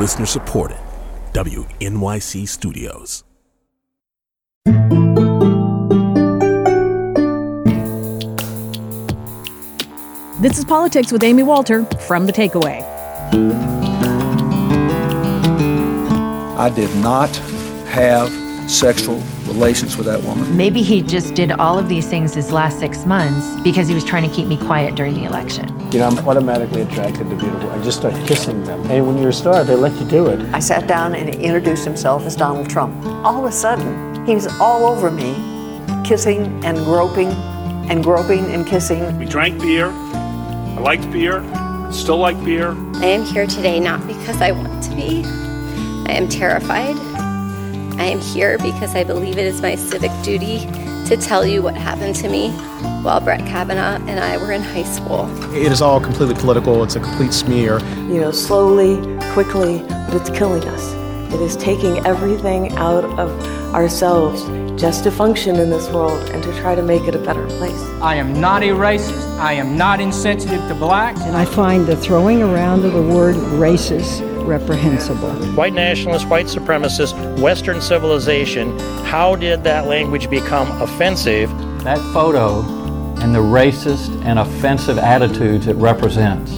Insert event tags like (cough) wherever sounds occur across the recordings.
Listener supported. WNYC Studios. This is Politics with Amy Walter from The Takeaway. I did not have sexual relations with that woman. Maybe he just did all of these things his last six months because he was trying to keep me quiet during the election. You know, I'm automatically attracted to beautiful. I just start kissing them. And when you're a star, they let you do it. I sat down and he introduced himself as Donald Trump. All of a sudden, he's all over me, kissing and groping and groping and kissing. We drank beer. I liked beer. Still like beer. I am here today not because I want to be. I am terrified. I am here because I believe it is my civic duty to tell you what happened to me while Brett Kavanaugh and I were in high school. It is all completely political. It's a complete smear. You know, slowly, quickly, but it's killing us. It is taking everything out of ourselves just to function in this world and to try to make it a better place. I am not a racist. I am not insensitive to blacks. And I find the throwing around of the word racist reprehensible. White nationalist, white supremacist, Western civilization, how did that language become offensive? That photo and the racist and offensive attitudes it represents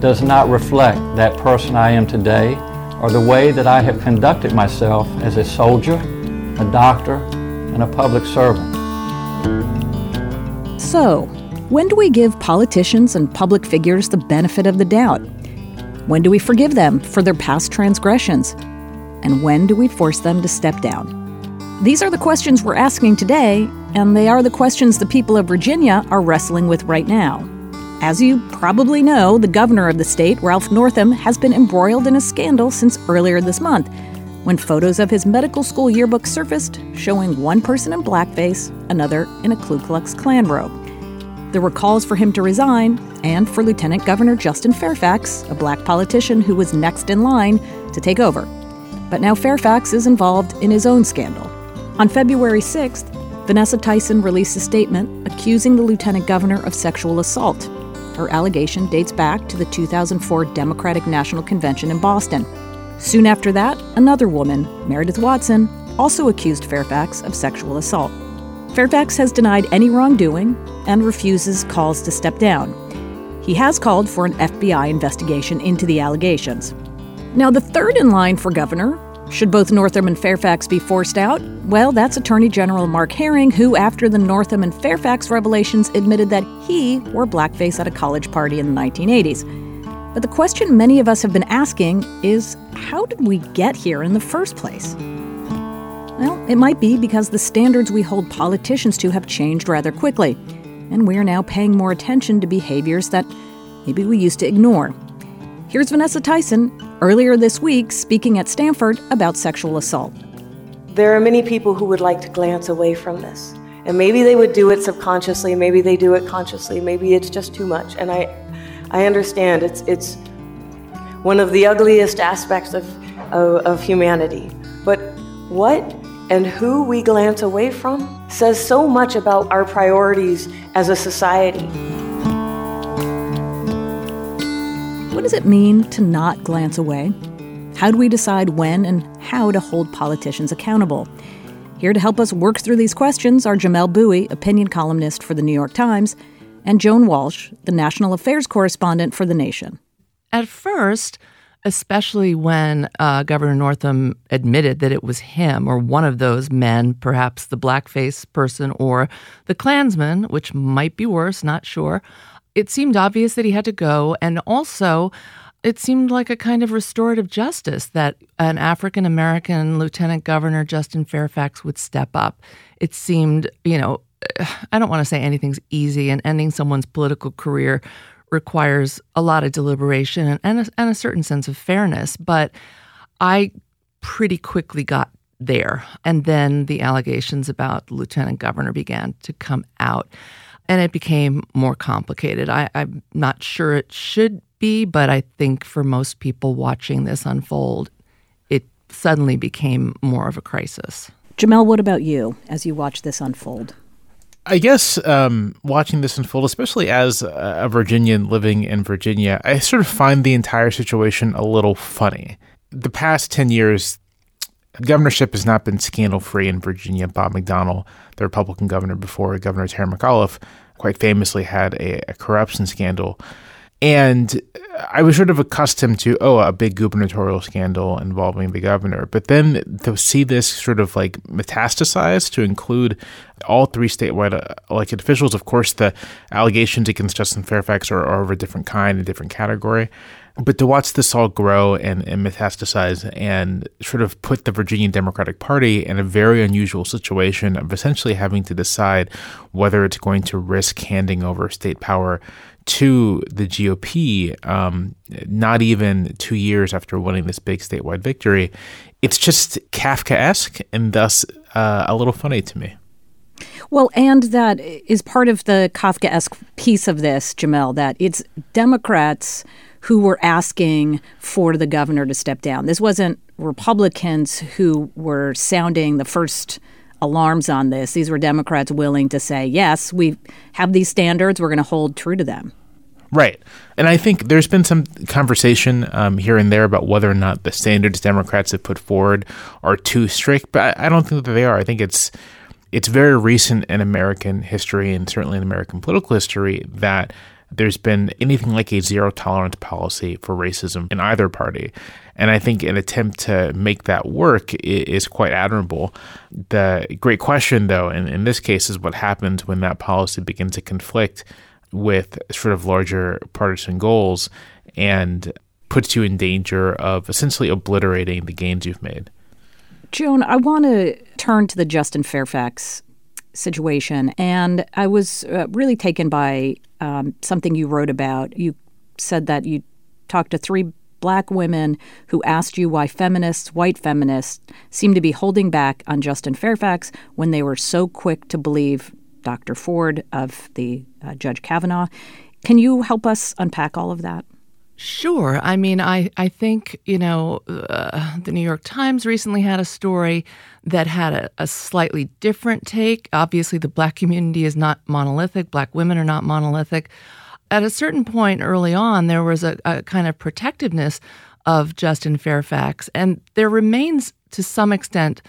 does not reflect that person I am today or the way that I have conducted myself as a soldier, a doctor, and a public servant. So, when do we give politicians and public figures the benefit of the doubt? When do we forgive them for their past transgressions? And when do we force them to step down? These are the questions we're asking today, and they are the questions the people of Virginia are wrestling with right now. As you probably know, the governor of the state, Ralph Northam, has been embroiled in a scandal since earlier this month when photos of his medical school yearbook surfaced showing one person in blackface, another in a Ku Klux Klan robe. There were calls for him to resign and for Lieutenant Governor Justin Fairfax, a black politician who was next in line, to take over. But now Fairfax is involved in his own scandal. On February 6th, Vanessa Tyson released a statement accusing the lieutenant governor of sexual assault. Her allegation dates back to the 2004 Democratic National Convention in Boston. Soon after that, another woman, Meredith Watson, also accused Fairfax of sexual assault. Fairfax has denied any wrongdoing and refuses calls to step down. He has called for an FBI investigation into the allegations. Now, the third in line for governor, should both Northam and Fairfax be forced out? Well, that's Attorney General Mark Herring, who, after the Northam and Fairfax revelations, admitted that he wore blackface at a college party in the 1980s. But the question many of us have been asking is how did we get here in the first place? Well, it might be because the standards we hold politicians to have changed rather quickly, and we are now paying more attention to behaviors that maybe we used to ignore. Here's Vanessa Tyson earlier this week speaking at Stanford about sexual assault. There are many people who would like to glance away from this. And maybe they would do it subconsciously, maybe they do it consciously, maybe it's just too much. And I I understand it's it's one of the ugliest aspects of, of, of humanity. But what and who we glance away from says so much about our priorities as a society. What does it mean to not glance away? How do we decide when and how to hold politicians accountable? Here to help us work through these questions are Jamelle Bouie, opinion columnist for the New York Times, and Joan Walsh, the national affairs correspondent for The Nation. At first, especially when uh, Governor Northam admitted that it was him or one of those men, perhaps the blackface person or the Klansman, which might be worse, not sure, it seemed obvious that he had to go. And also, it seemed like a kind of restorative justice that an African American Lieutenant Governor, Justin Fairfax, would step up. It seemed, you know, (sighs) I don't want to say anything's easy, and ending someone's political career requires a lot of deliberation and, and, a, and a certain sense of fairness. But I pretty quickly got there. And then the allegations about Lieutenant Governor began to come out. And it became more complicated. I, I'm not sure it should be, but I think for most people watching this unfold, it suddenly became more of a crisis. Jamelle, what about you as you watch this unfold? I guess um, watching this unfold, especially as a Virginian living in Virginia, I sort of find the entire situation a little funny. the past 10 years, governorship has not been scandal free in Virginia. Bob McDonnell, the Republican governor before Governor Terry McAuliffe, quite famously had a, a corruption scandal. And I was sort of accustomed to, oh, a big gubernatorial scandal involving the governor. But then to see this sort of like metastasize to include all three statewide uh, elected officials, of course, the allegations against Justin Fairfax are, are of a different kind, a different category. But to watch this all grow and, and metastasize and sort of put the Virginia Democratic Party in a very unusual situation of essentially having to decide whether it's going to risk handing over state power to the GOP, um, not even two years after winning this big statewide victory, it's just Kafkaesque and thus uh, a little funny to me. Well, and that is part of the Kafkaesque piece of this, Jamelle, that it's Democrats who were asking for the governor to step down. This wasn't Republicans who were sounding the first alarms on this. These were Democrats willing to say, yes, we have these standards, we're going to hold true to them. Right. And I think there's been some conversation um, here and there about whether or not the standards Democrats have put forward are too strict, but I don't think that they are. I think it's it's very recent in American history and certainly in American political history that there's been anything like a zero tolerance policy for racism in either party. And I think an attempt to make that work is quite admirable. The great question, though, in, in this case, is what happens when that policy begins to conflict with sort of larger partisan goals and puts you in danger of essentially obliterating the gains you've made. Joan, I want to turn to the Justin Fairfax situation. And I was uh, really taken by um, something you wrote about. You said that you talked to three black women who asked you why feminists, white feminists, seem to be holding back on Justin Fairfax when they were so quick to believe Dr. Ford of the uh, Judge Kavanaugh. Can you help us unpack all of that? Sure. I mean, I, I think, you know, uh, the New York Times recently had a story that had a, a, slightly different take. Obviously, the black community is not monolithic, black women are not monolithic. At a certain point early on, there was a, a kind of protectiveness of Justin Fairfax, and there remains to some extent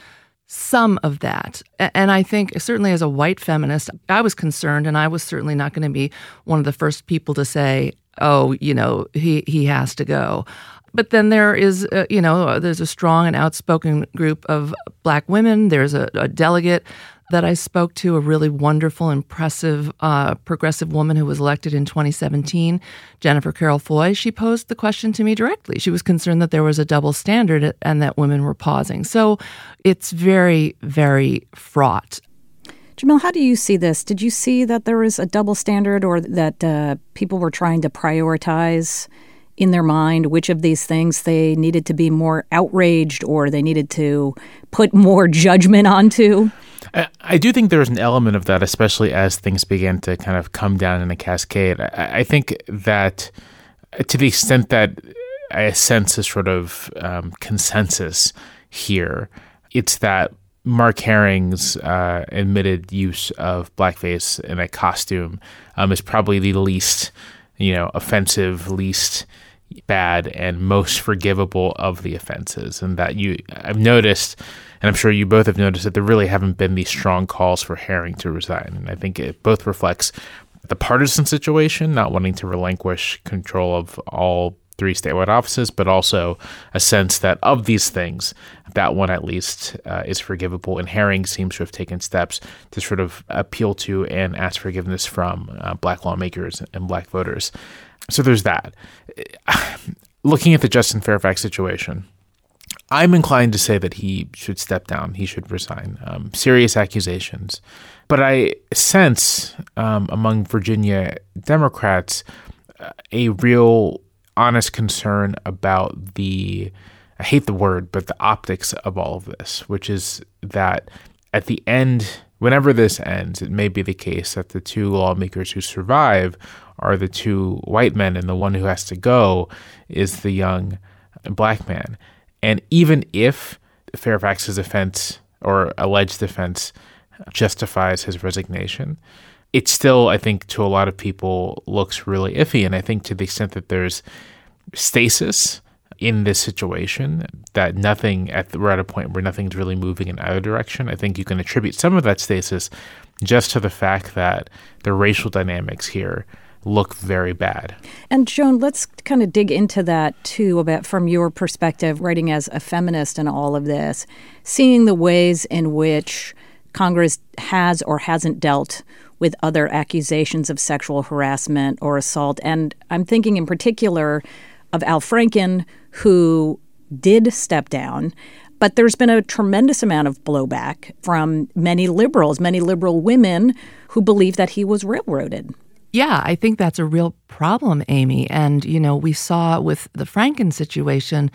some of that. And I think, certainly as a white feminist, I was concerned, and I was certainly not going to be one of the first people to say, oh, you know, he, he has to go. But then there is, uh, you know, there's a strong and outspoken group of black women. There's a, a delegate that I spoke to, a really wonderful, impressive, uh, progressive woman who was elected in 2017, Jennifer Carroll Foy. She posed the question to me directly. She was concerned that there was a double standard and that women were pausing. So it's very, very fraught. Jamelle, how do you see this? Did you see that there was a double standard or that uh, people were trying to prioritize in their mind which of these things they needed to be more outraged or they needed to put more (laughs) judgment onto? I do think there's an element of that, especially as things began to kind of come down in a cascade. I, think that to the extent that I sense a sort of um, consensus here, it's that Mark Herring's uh, admitted use of blackface in a costume um, is probably the least, you know, offensive, least bad, and most forgivable of the offenses. And that you, I've noticed, and I'm sure you both have noticed that there really haven't been these strong calls for Herring to resign. And I think it both reflects the partisan situation, not wanting to relinquish control of all three statewide offices, but also a sense that of these things, that one at least uh, is forgivable. And Herring seems to have taken steps to sort of appeal to and ask forgiveness from uh, black lawmakers and black voters. So there's that. (sighs) Looking at the Justin Fairfax situation, I'm inclined to say that he should step down. He should resign. Um, serious accusations. But I sense um, among Virginia Democrats uh, a real honest concern about the I hate the word, but the optics of all of this, which is that at the end, whenever this ends, it may be the case that the two lawmakers who survive are the two white men, and the one who has to go is the young black man. And even if Fairfax's offense or alleged offense justifies his resignation, it still, I think, to a lot of people looks really iffy. And I think to the extent that there's stasis in this situation that nothing at the, we're at a point where nothing's really moving in either direction. I think you can attribute some of that stasis just to the fact that the racial dynamics here look very bad. And Joan, let's kind of dig into that too about from your perspective writing as a feminist in all of this, seeing the ways in which Congress has or hasn't dealt with other accusations of sexual harassment or assault. And I'm thinking in particular of Al Franken, who did step down. But there's been a tremendous amount of blowback from many liberals, many liberal women who believe that he was railroaded. Yeah, I think that's a real problem, Amy. And, you know, we saw with the Franken situation,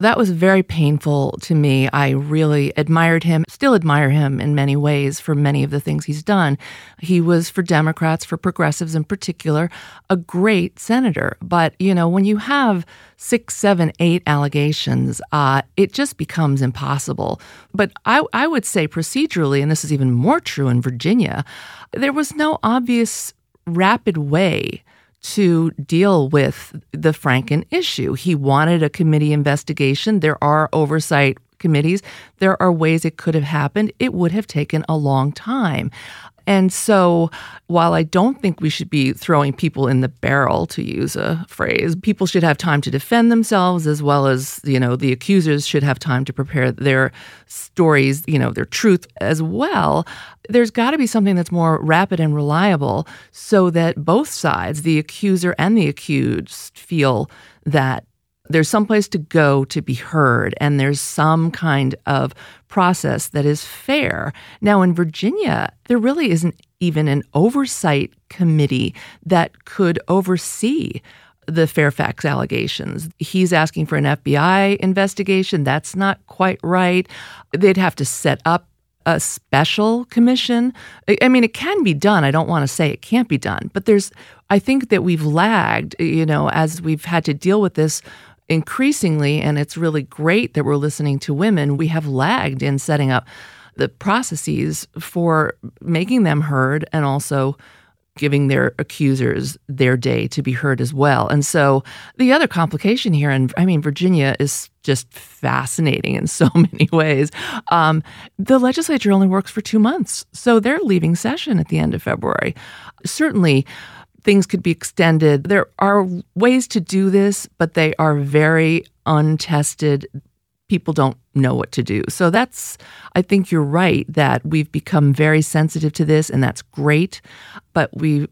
that was very painful to me. I really admired him, still admire him in many ways for many of the things he's done. He was, for Democrats, for progressives in particular, a great senator. But, you know, when you have six, seven, eight allegations, uh, it just becomes impossible. But I, I would say procedurally, and this is even more true in Virginia, there was no obvious rapid way to deal with the Franken issue. He wanted a committee investigation. There are oversight committees. There are ways it could have happened. It would have taken a long time. And so, while I don't think we should be throwing people in the barrel, to use a phrase, people should have time to defend themselves as well as, you know, the accusers should have time to prepare their stories, you know, their truth as well. There's got to be something that's more rapid and reliable so that both sides, the accuser and the accused, feel that there's some place to go to be heard and there's some kind of process that is fair. Now, in Virginia, there really isn't even an oversight committee that could oversee the Fairfax allegations. He's asking for an FBI investigation. That's not quite right. They'd have to set up a special commission. I mean, it can be done. I don't want to say it can't be done, but there's, I think that we've lagged, you know, as we've had to deal with this increasingly, and it's really great that we're listening to women, we have lagged in setting up the processes for making them heard and also giving their accusers their day to be heard as well. And so the other complication here, and I mean, Virginia is just fascinating in so (laughs) many ways. Um, the legislature only works for two months, so they're leaving session at the end of February. Certainly, things could be extended. There are ways to do this, but they are very untested. People don't know what to do. So that's, I think you're right that we've become very sensitive to this, and that's great. But we,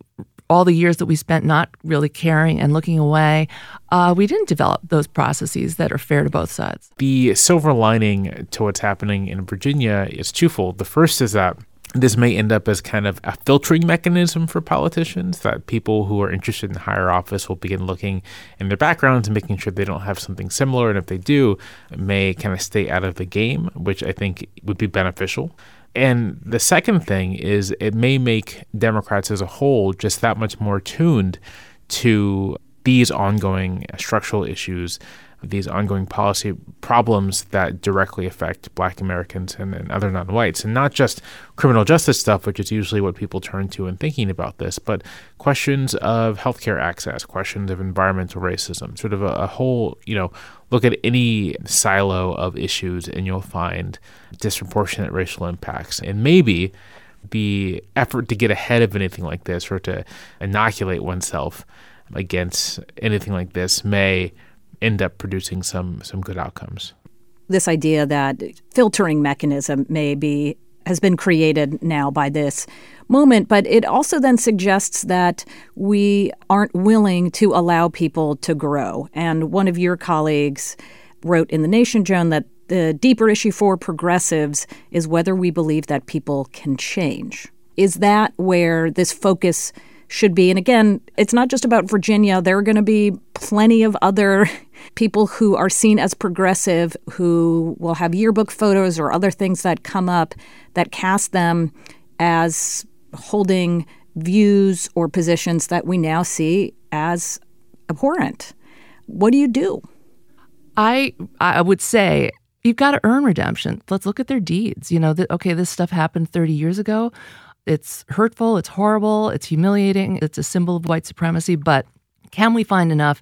all the years that we spent not really caring and looking away, uh, we didn't develop those processes that are fair to both sides. The silver lining to what's happening in Virginia is twofold. The first is that this may end up as kind of a filtering mechanism for politicians that people who are interested in higher office will begin looking in their backgrounds and making sure they don't have something similar. And if they do, may kind of stay out of the game, which I think would be beneficial. And the second thing is it may make Democrats as a whole just that much more tuned to these ongoing structural issues these ongoing policy problems that directly affect black Americans and, and other non whites. And not just criminal justice stuff, which is usually what people turn to in thinking about this, but questions of healthcare access, questions of environmental racism, sort of a, a whole, you know, look at any silo of issues and you'll find disproportionate racial impacts. And maybe the effort to get ahead of anything like this or to inoculate oneself against anything like this may end up producing some some good outcomes. This idea that filtering mechanism may be has been created now by this moment, but it also then suggests that we aren't willing to allow people to grow. And one of your colleagues wrote in The Nation, Joan, that the deeper issue for progressives is whether we believe that people can change. Is that where this focus should be. And again, it's not just about Virginia. There are going to be plenty of other (laughs) people who are seen as progressive who will have yearbook photos or other things that come up that cast them as holding views or positions that we now see as abhorrent. What do you do? I I would say you've got to earn redemption. Let's look at their deeds. You know okay, this stuff happened 30 years ago. It's hurtful, it's horrible, it's humiliating, it's a symbol of white supremacy, but can we find enough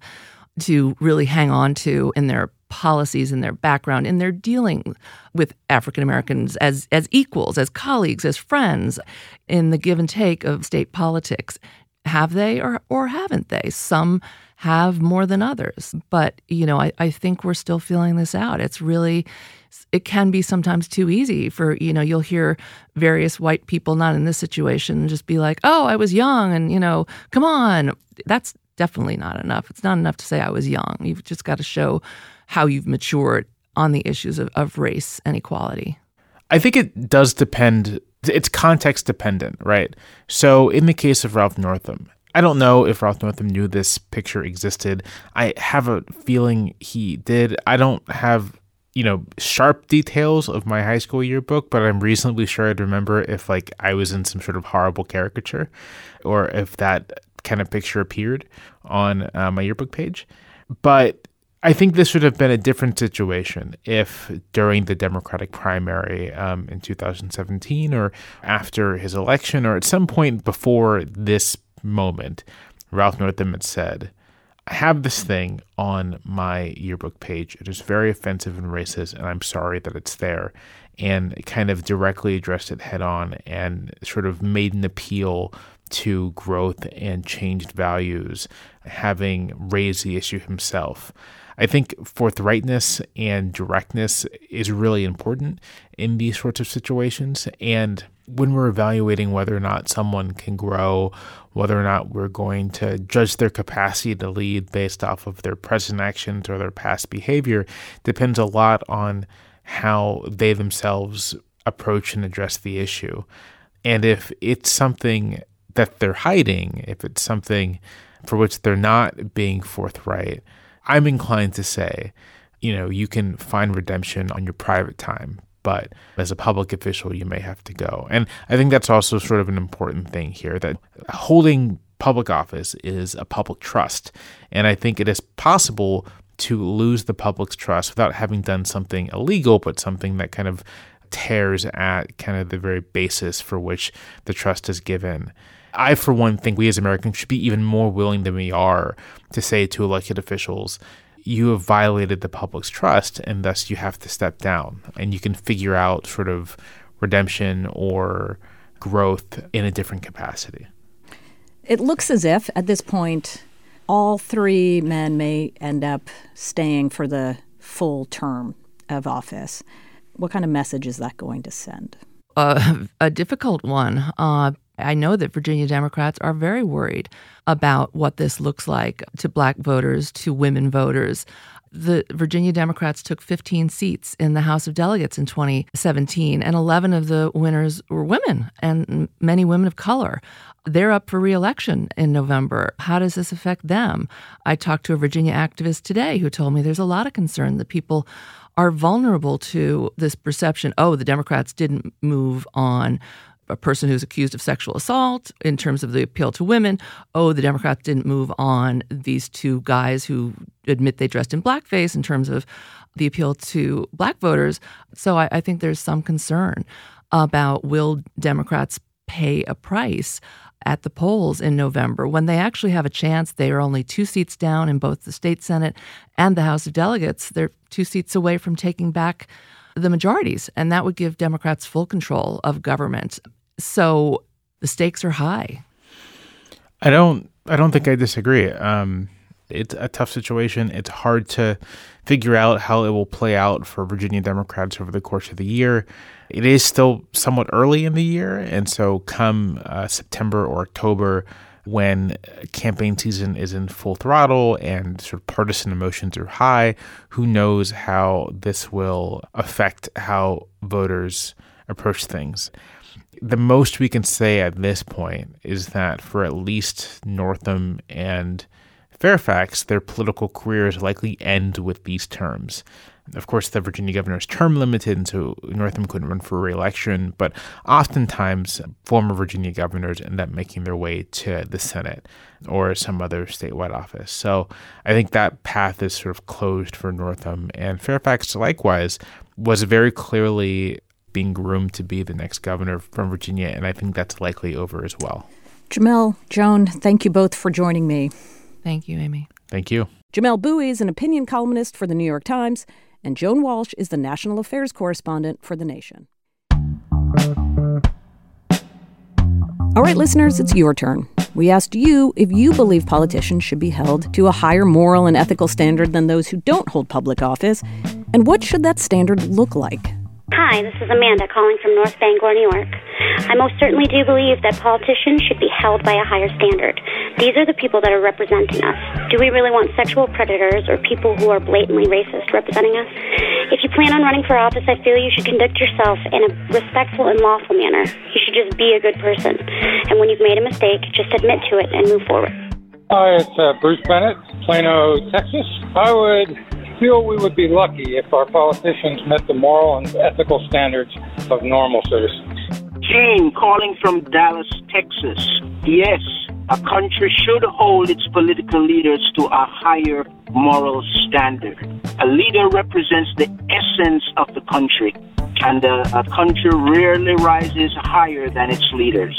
to really hang on to in their policies, in their background, in their dealing with African Americans as, as equals, as colleagues, as friends, in the give and take of state politics. Have they or, or haven't they? Some have more than others. But, you know, I, I think we're still feeling this out. It's really, it can be sometimes too easy for, you know, you'll hear various white people, not in this situation, just be like, oh, I was young and, you know, come on. That's definitely not enough. It's not enough to say I was young. You've just got to show how you've matured on the issues of, of race and equality. I think it does depend. It's context dependent, right? So, in the case of Ralph Northam, I don't know if Ralph Northam knew this picture existed. I have a feeling he did. I don't have, you know, sharp details of my high school yearbook, but I'm reasonably sure I'd remember if like I was in some sort of horrible caricature or if that kind of picture appeared on uh, my yearbook page. But I think this would have been a different situation if during the Democratic primary um, in 2017 or after his election or at some point before this moment, Ralph Northam had said, I have this thing on my yearbook page. It is very offensive and racist, and I'm sorry that it's there. And kind of directly addressed it head on and sort of made an appeal to growth and changed values, having raised the issue himself. I think forthrightness and directness is really important in these sorts of situations. And when we're evaluating whether or not someone can grow, whether or not we're going to judge their capacity to lead based off of their present actions or their past behavior, depends a lot on how they themselves approach and address the issue. And if it's something that they're hiding, if it's something for which they're not being forthright, I'm inclined to say, you know, you can find redemption on your private time, but as a public official, you may have to go. And I think that's also sort of an important thing here that holding public office is a public trust. And I think it is possible to lose the public's trust without having done something illegal, but something that kind of tears at kind of the very basis for which the trust is given. I, for one, think we as Americans should be even more willing than we are to say to elected officials, you have violated the public's trust and thus you have to step down. And you can figure out sort of redemption or growth in a different capacity. It looks as if at this point, all three men may end up staying for the full term of office. What kind of message is that going to send? Uh, (laughs) a difficult one. Uh, I know that Virginia Democrats are very worried about what this looks like to black voters, to women voters. The Virginia Democrats took 15 seats in the House of Delegates in 2017, and 11 of the winners were women and many women of color. They're up for reelection in November. How does this affect them? I talked to a Virginia activist today who told me there's a lot of concern that people are vulnerable to this perception oh, the Democrats didn't move on a person who's accused of sexual assault in terms of the appeal to women. Oh, the Democrats didn't move on these two guys who admit they dressed in blackface in terms of the appeal to black voters. So I, I think there's some concern about will Democrats pay a price at the polls in November when they actually have a chance. They are only two seats down in both the state Senate and the House of Delegates. They're two seats away from taking back the majorities, and that would give Democrats full control of government. So the stakes are high. I don't. I don't think I disagree. Um, it's a tough situation. It's hard to figure out how it will play out for Virginia Democrats over the course of the year. It is still somewhat early in the year, and so come uh, September or October, when uh, campaign season is in full throttle and sort of partisan emotions are high, who knows how this will affect how voters approach things. The most we can say at this point is that for at least Northam and Fairfax, their political careers likely end with these terms. Of course, the Virginia governor is term limited, and so Northam couldn't run for reelection. But oftentimes, former Virginia governors end up making their way to the Senate or some other statewide office. So I think that path is sort of closed for Northam. And Fairfax, likewise, was very clearly being groomed to be the next governor from Virginia, and I think that's likely over as well. Jamelle, Joan, thank you both for joining me. Thank you, Amy. Thank you. Jamelle Bouie is an opinion columnist for the New York Times, and Joan Walsh is the national affairs correspondent for The Nation. All right, listeners, it's your turn. We asked you if you believe politicians should be held to a higher moral and ethical standard than those who don't hold public office, and what should that standard look like? Hi, this is Amanda calling from North Bangor, New York. I most certainly do believe that politicians should be held by a higher standard. These are the people that are representing us. Do we really want sexual predators or people who are blatantly racist representing us? If you plan on running for office, I feel you should conduct yourself in a respectful and lawful manner. You should just be a good person. And when you've made a mistake, just admit to it and move forward. Hi, it's uh, Bruce Bennett, Plano, Texas. I would feel we would be lucky if our politicians met the moral and ethical standards of normal citizens. Jane calling from Dallas, Texas. Yes, a country should hold its political leaders to a higher moral standard. A leader represents the essence of the country, and a, a country rarely rises higher than its leaders.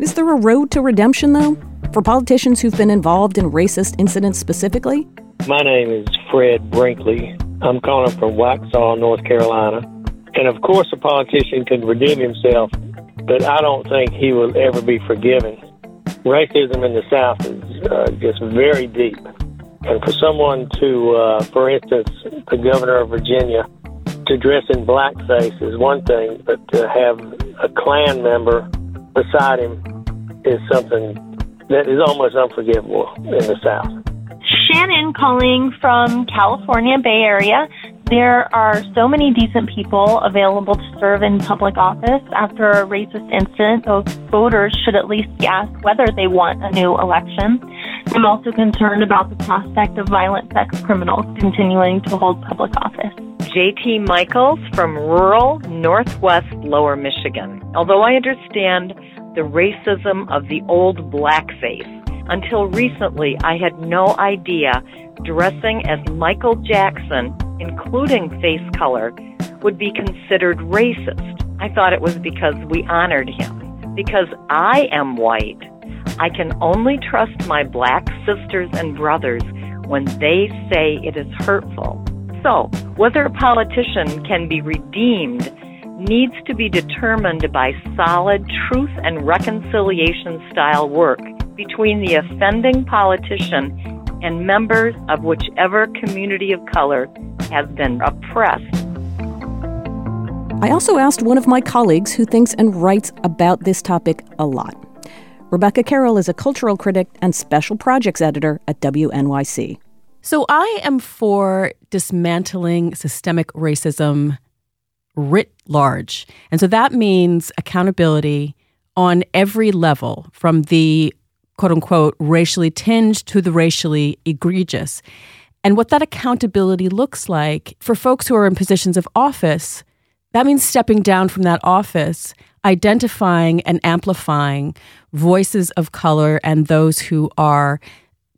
Is there a road to redemption, though, for politicians who've been involved in racist incidents specifically? My name is Fred Brinkley. I'm calling from Waxhaw, North Carolina. And of course, a politician can redeem himself but I don't think he will ever be forgiven. Racism in the South is uh, just very deep. And for someone to, uh, for instance, the governor of Virginia, to dress in blackface is one thing, but to have a Klan member beside him is something that is almost unforgivable in the South. Shannon calling from California Bay Area. There are so many decent people available to serve in public office after a racist incident. Those voters should at least be asked whether they want a new election. I'm also concerned about the prospect of violent sex criminals continuing to hold public office. JT Michaels from rural Northwest Lower Michigan. Although I understand the racism of the old blackface, until recently I had no idea dressing as Michael Jackson including face color, would be considered racist. I thought it was because we honored him. Because I am white, I can only trust my black sisters and brothers when they say it is hurtful. So, whether a politician can be redeemed needs to be determined by solid truth and reconciliation style work between the offending politician and members of whichever community of color has been oppressed. I also asked one of my colleagues who thinks and writes about this topic a lot. Rebecca Carroll is a cultural critic and special projects editor at WNYC. So I am for dismantling systemic racism writ large. And so that means accountability on every level, from the quote unquote racially tinged to the racially egregious. And what that accountability looks like for folks who are in positions of office, that means stepping down from that office, identifying and amplifying voices of color and those who are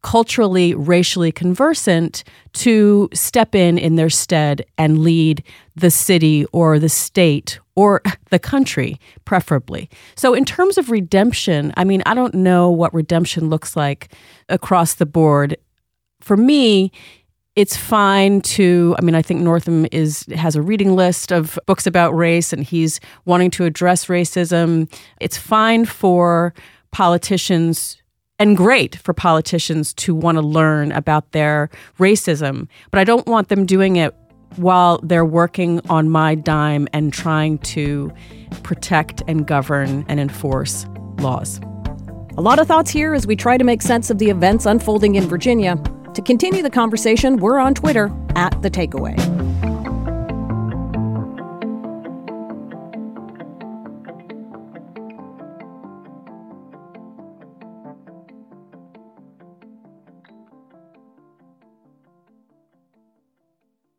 culturally, racially conversant to step in in their stead and lead the city or the state or (laughs) the country, preferably. So, in terms of redemption, I mean, I don't know what redemption looks like across the board. For me, it's fine to i mean i think northam is has a reading list of books about race and he's wanting to address racism it's fine for politicians and great for politicians to want to learn about their racism but i don't want them doing it while they're working on my dime and trying to protect and govern and enforce laws a lot of thoughts here as we try to make sense of the events unfolding in virginia to continue the conversation, we're on Twitter at The Takeaway.